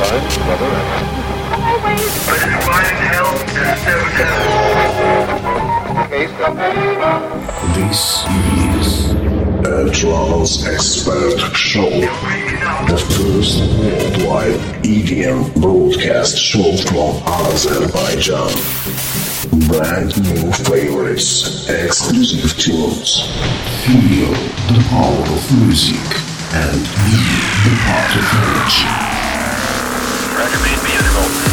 This is a expert show. The first worldwide EDM broadcast show from Azerbaijan. Brand new favorites, exclusive tunes. Feel the power of music and be the part of energy. Record made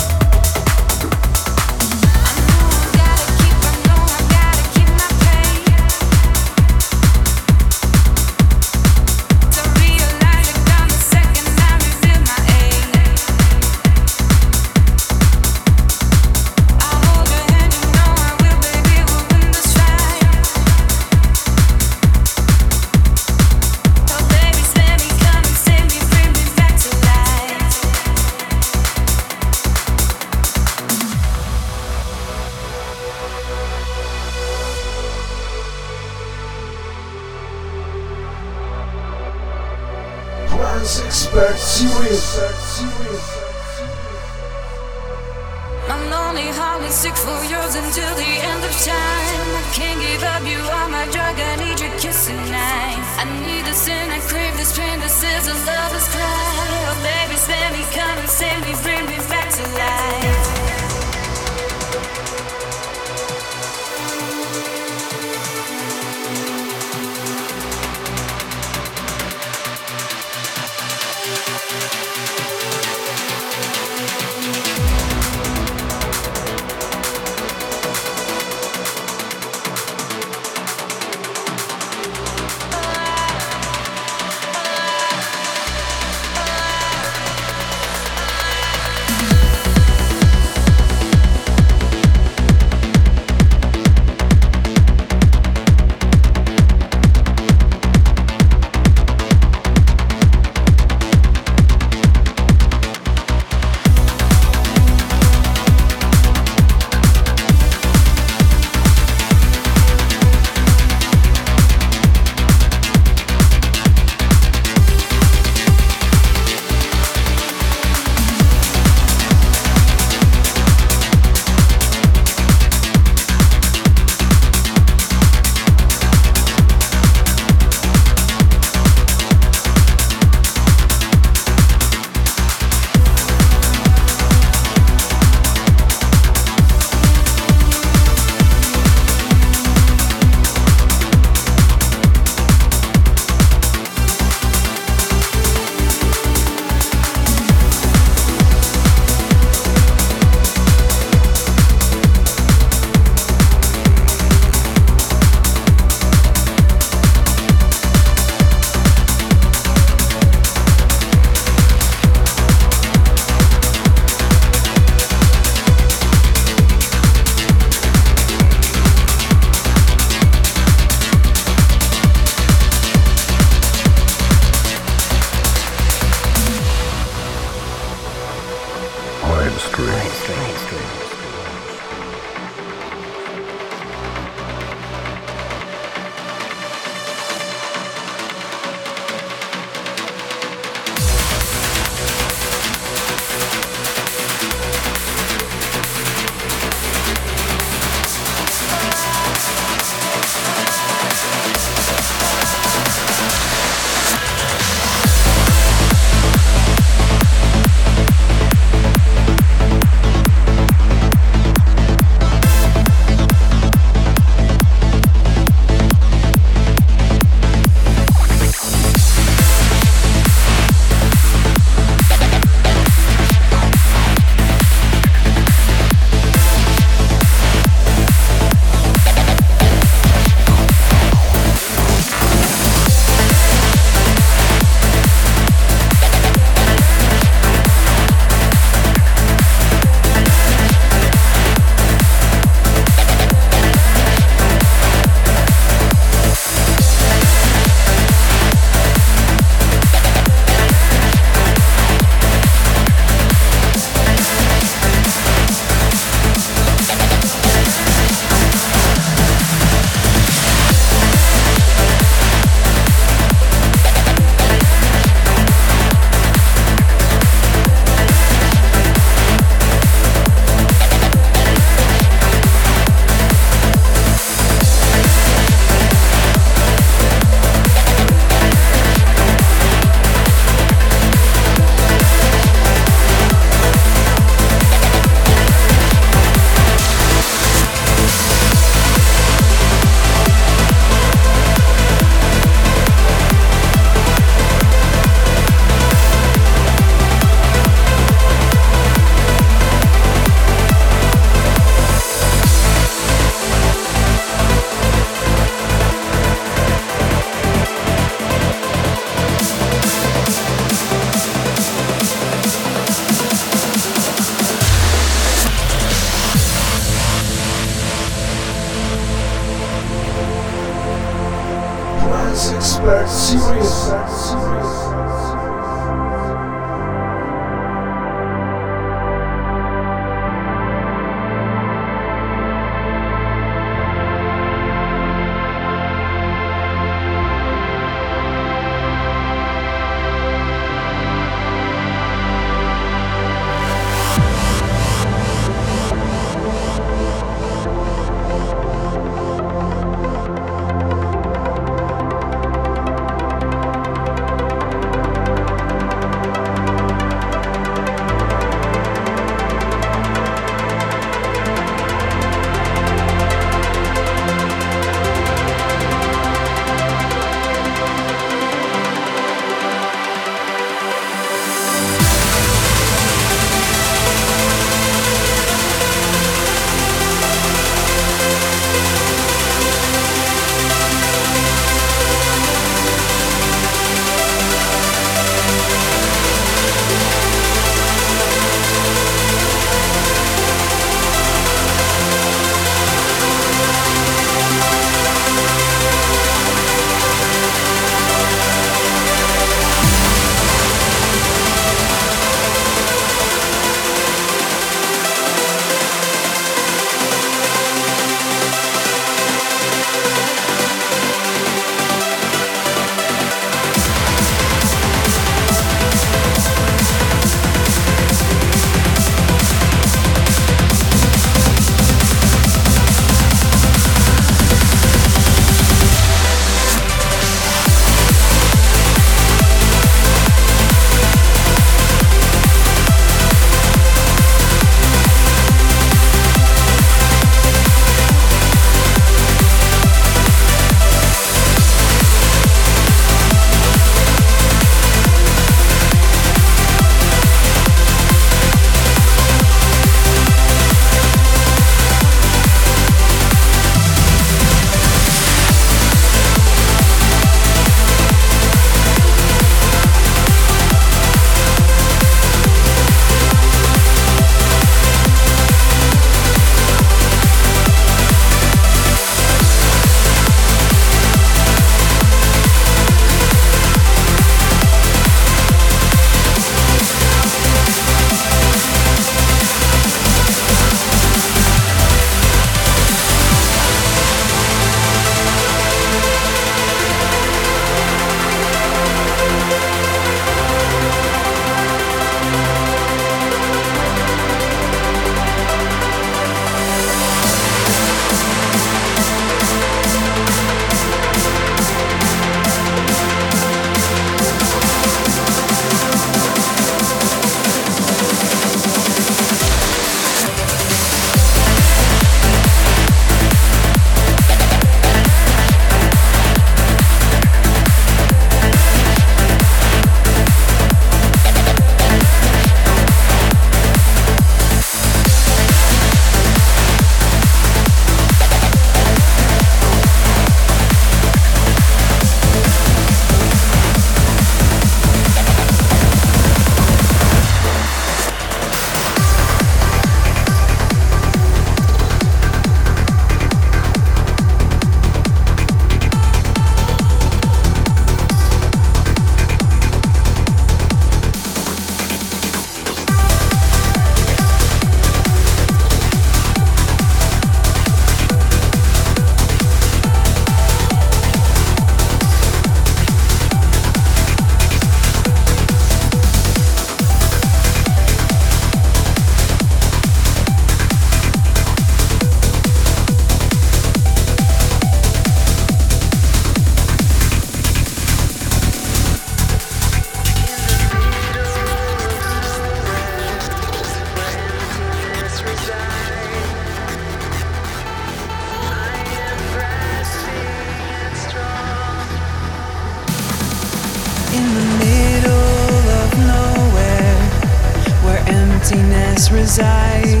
emptiness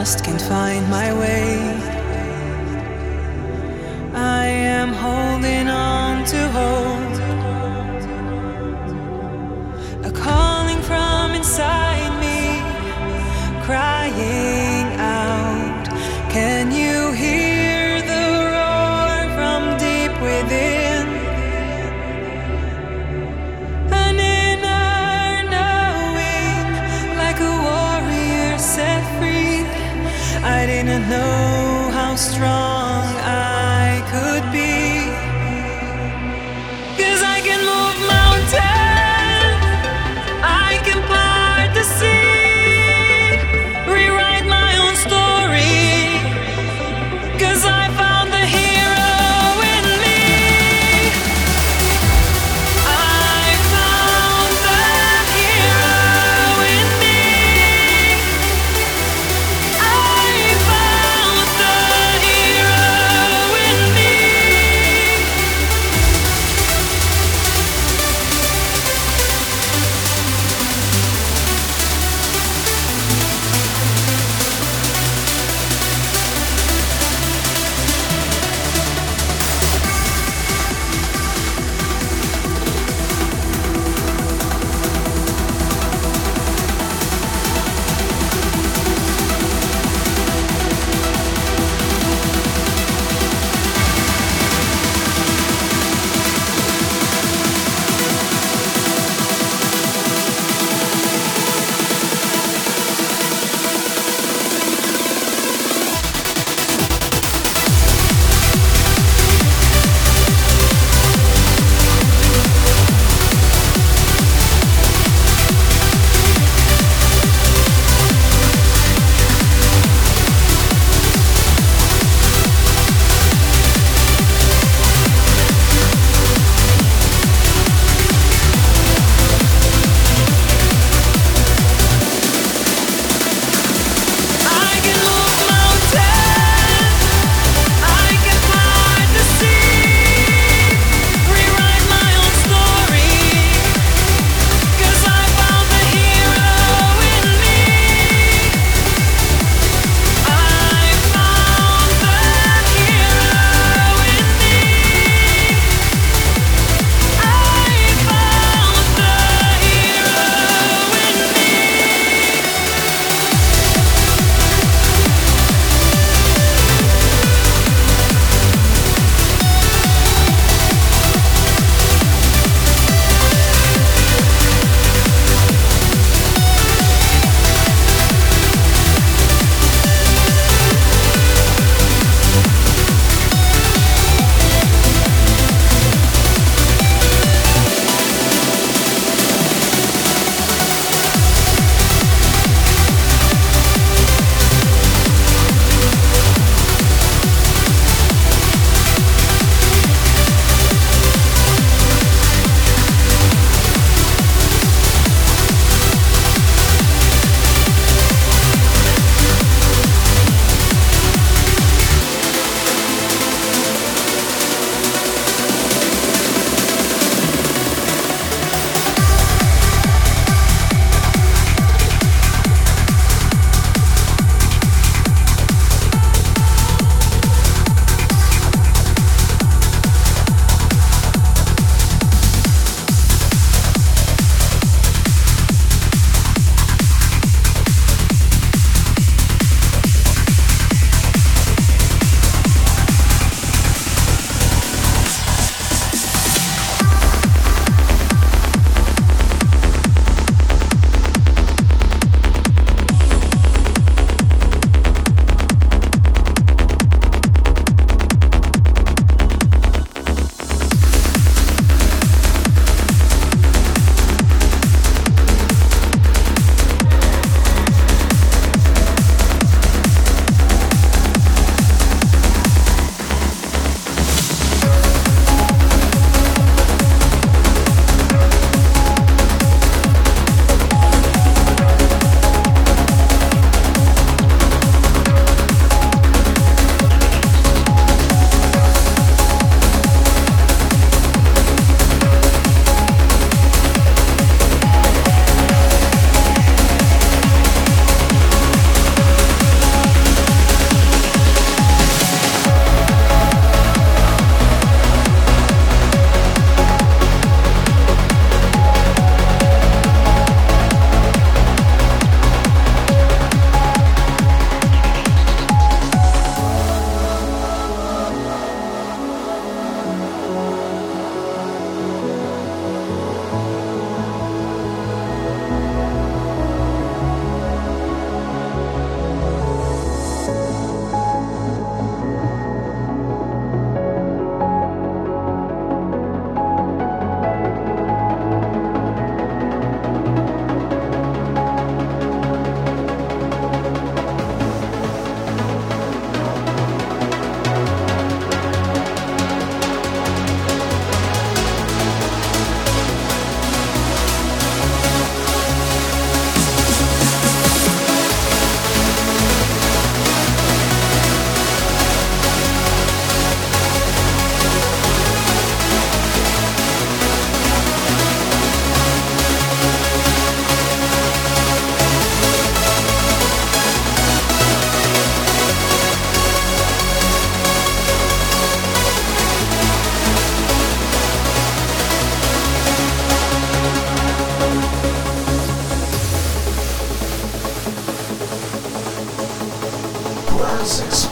lost, can't find my way,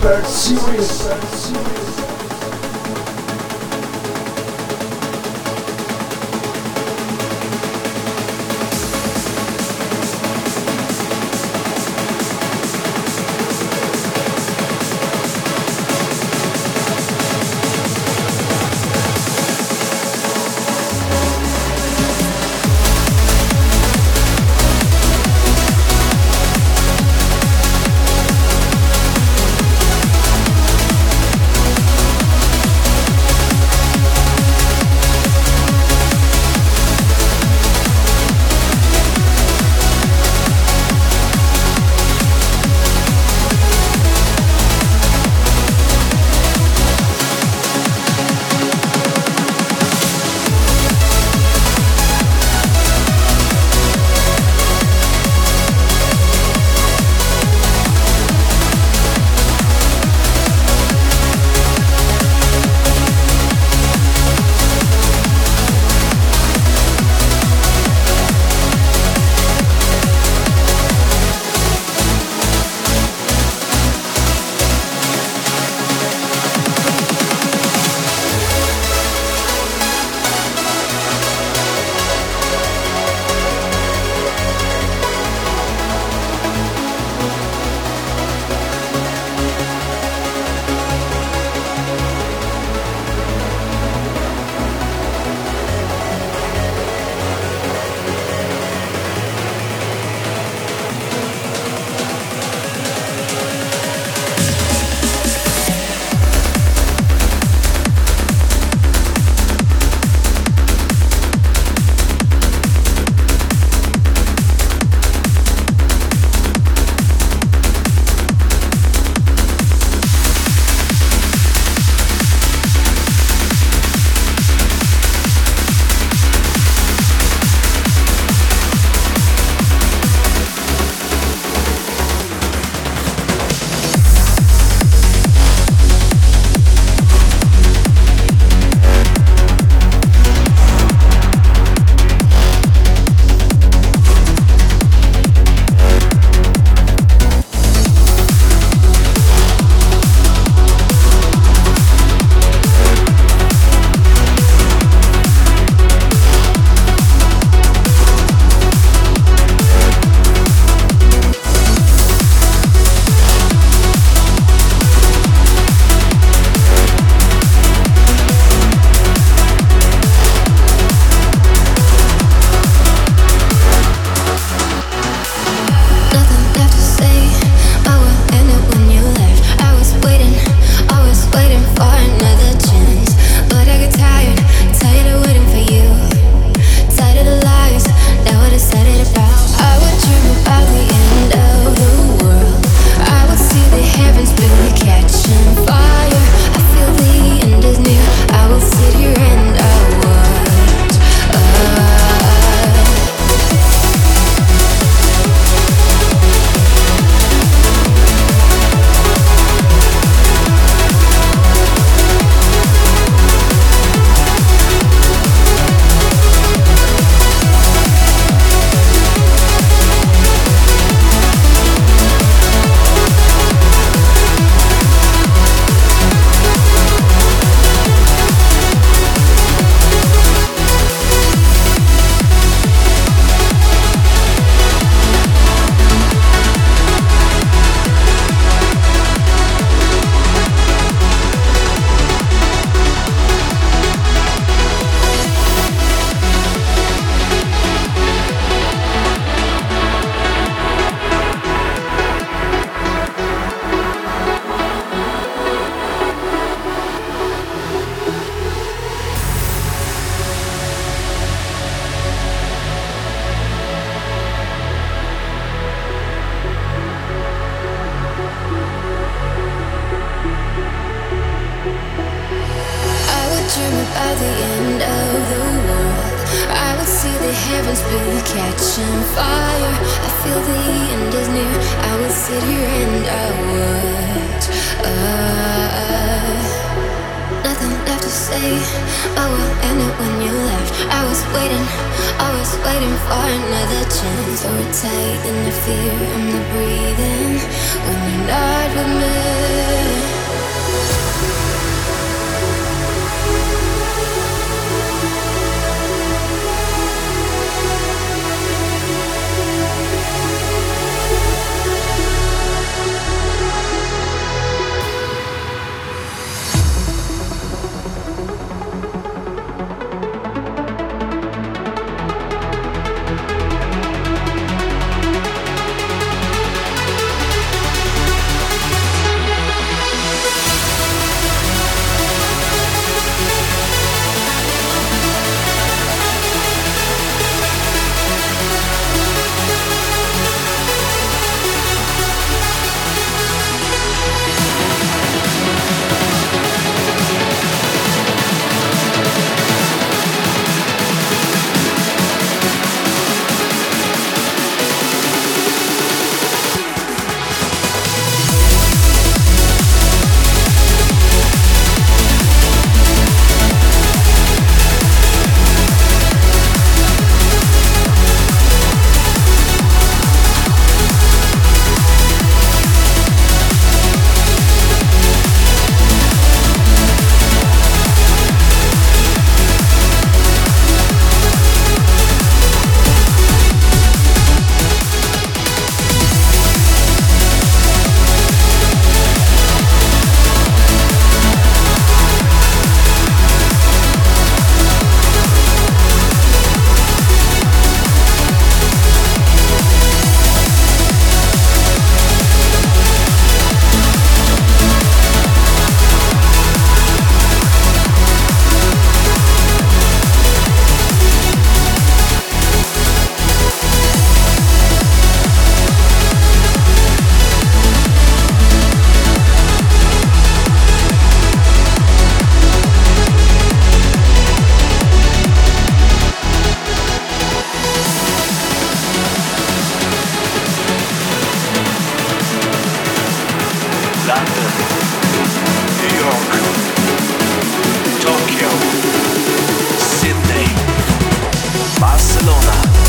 Expert Series. Barcelona.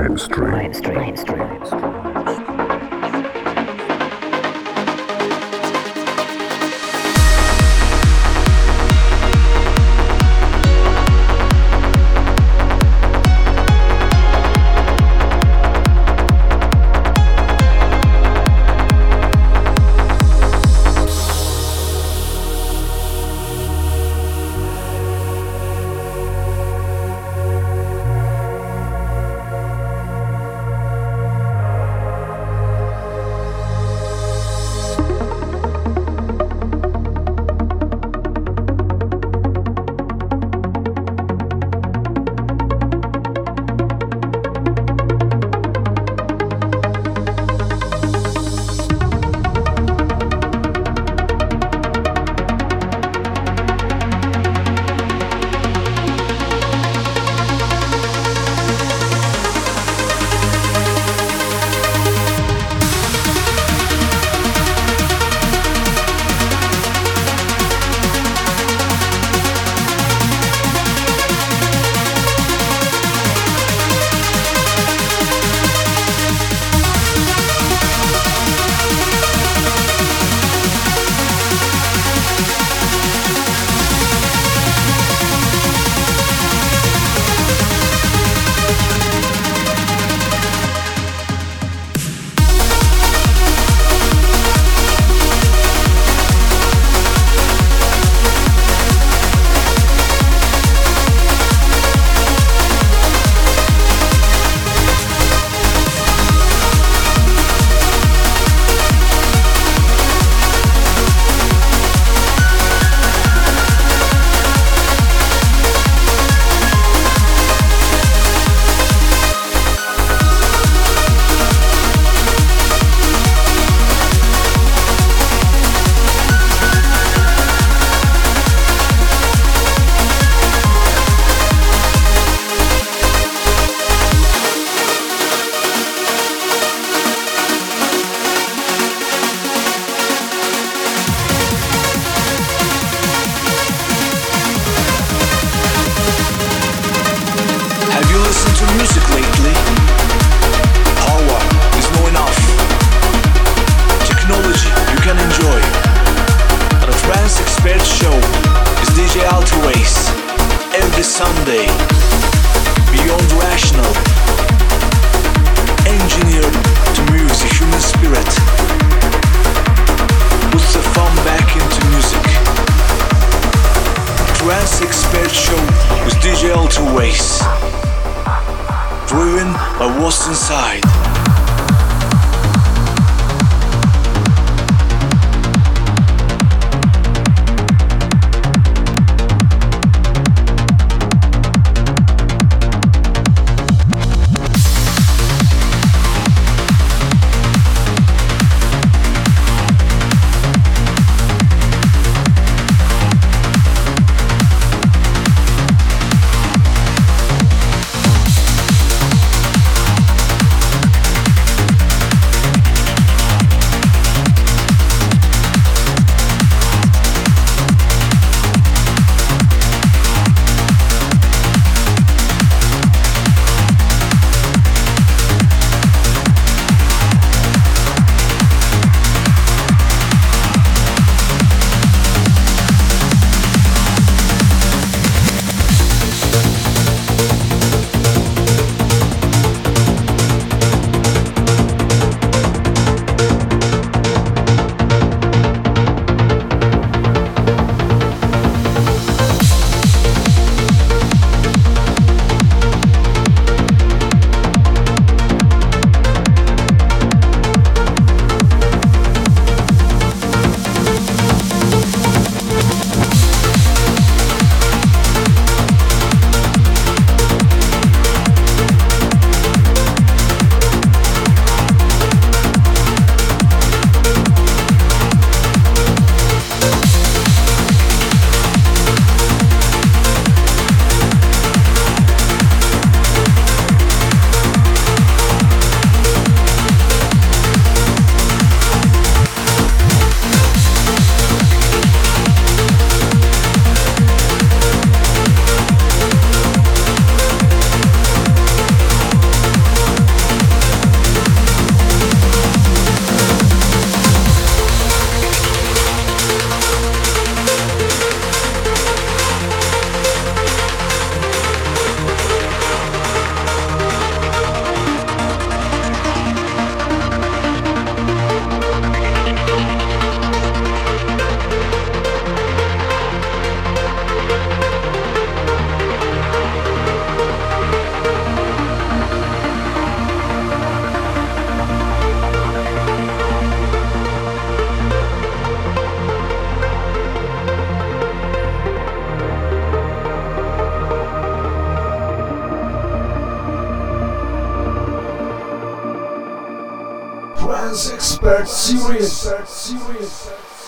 Mainstream. mainstream. mainstream. serious. serious.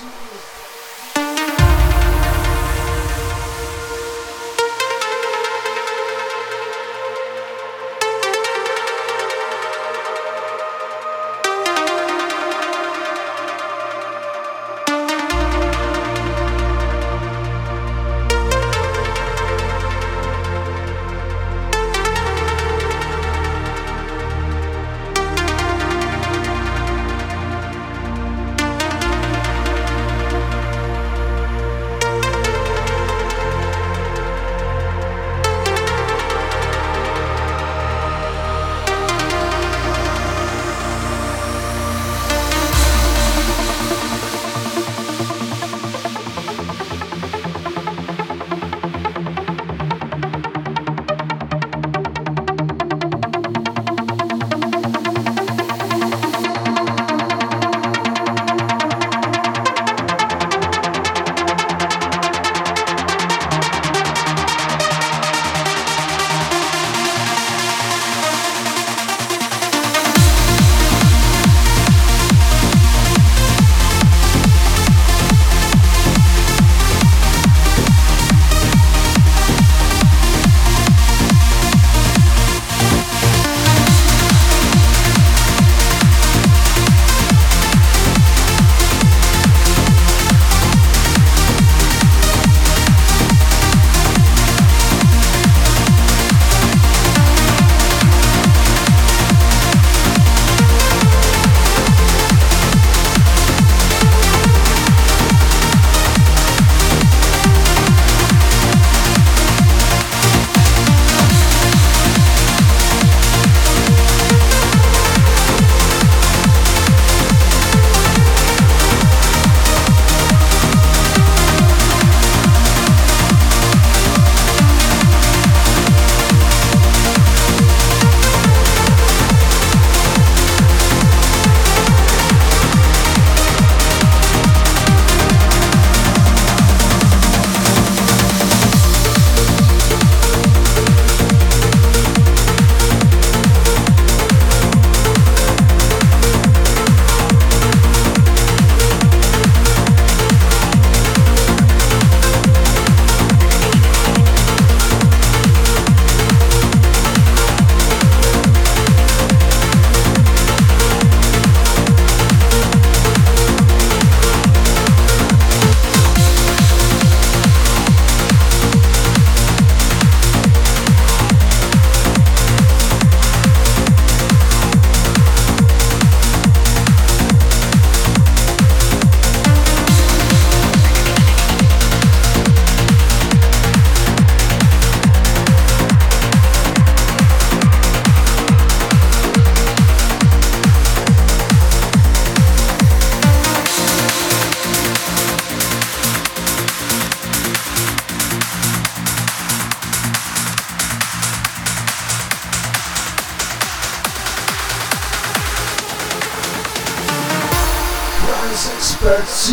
That's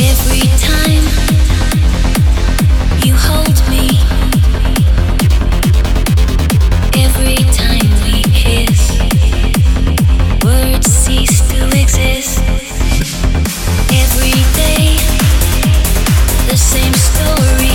Every time you hold me, every time we kiss, words cease to exist. Every day, the same story.